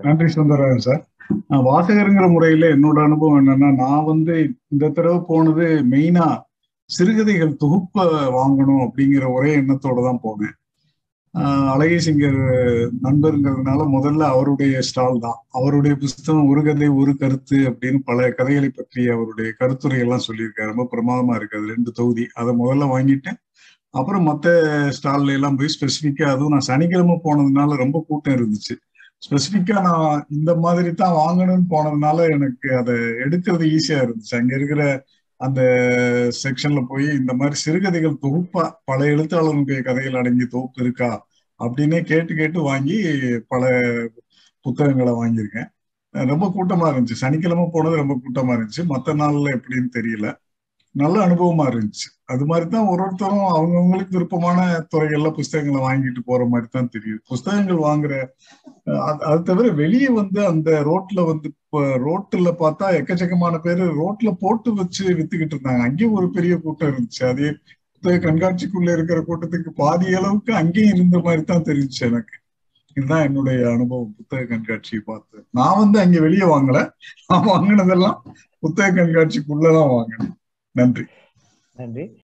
நன்றி சுந்தரராஜன் சார். நான் வாசகருங்கிற முறையில என்னோட அனுபவம் என்னன்னா நான் வந்து இந்த தடவை போனது மெயினா சிறுகதைகள் தொகுப்ப வாங்கணும் அப்படிங்கிற ஒரே எண்ணத்தோட தான் போனேன். ஆஹ் அழகிய சிங்கர் நண்பருங்கிறதுனால முதல்ல அவருடைய ஸ்டால் தான். அவருடைய புஸ்தகம் ஒரு கதை ஒரு கருத்து அப்படின்னு பல கதைகளை பற்றி அவருடைய கருத்துரை எல்லாம் சொல்லியிருக்காரு. ரொம்ப பிரமாதமா இருக்கு அது ரெண்டு தொகுதி. அதை முதல்ல வாங்கிட்டேன். அப்புறம் மற்ற ஸ்டால்ல எல்லாம் போய் ஸ்பெசிஃபிக்கா அதுவும் நான் சனிக்கிழமை போனதுனால ரொம்ப கூட்டம் இருந்துச்சு. ஸ்பெசிஃபிக்கா நான் இந்த மாதிரி தான் வாங்கணும்னு போனதுனால எனக்கு அதை எடுக்கிறது ஈஸியா இருந்துச்சு. அங்க இருக்கிற அந்த செக்ஷன்ல போய் இந்த மாதிரி சிறுகதைகள் தொகுப்பா பல எழுத்தாளர்களுடைய கதைகள் அடங்கி தொகுப்பு இருக்கா அப்படின்னே கேட்டு கேட்டு வாங்கி பல புத்தகங்களை வாங்கியிருக்கேன். ரொம்ப கூட்டமா இருந்துச்சு. சனிக்கிழமை போனது ரொம்ப கூட்டமா இருந்துச்சு. மற்ற நாள்ல எப்படின்னு தெரியல. நல்ல அனுபவமா இருந்துச்சு. அது மாதிரி தான் ஒரு ஒருத்தரும் அவங்கவுங்களுக்கு விருப்பமான துறைகள்ல புஸ்தகங்களை வாங்கிட்டு போற மாதிரி தான் தெரியுது. புஸ்தகங்கள் வாங்குற அது தவிர வெளியே வந்து அந்த ரோட்ல வந்து ரோட்டுல பார்த்தா எக்கச்சக்கமான பேர் ரோட்ல போட்டு வச்சு வித்துக்கிட்டு இருந்தாங்க. அங்கேயும் ஒரு பெரிய கூட்டம் இருந்துச்சு. அதே புத்தக கண்காட்சிக்குள்ள இருக்கிற கூட்டத்துக்கு பாதி அளவுக்கு அங்கேயும் இருந்த மாதிரி தான் தெரிஞ்சுச்சு எனக்கு. இதுதான் என்னுடைய அனுபவம் புத்தக கண்காட்சியை பார்த்து. நான் வந்து அங்க வெளியே வாங்கல. நான் வாங்கினதெல்லாம் புத்தக கண்காட்சிக்குள்ளதான் வாங்கினேன். நன்றி நன்றி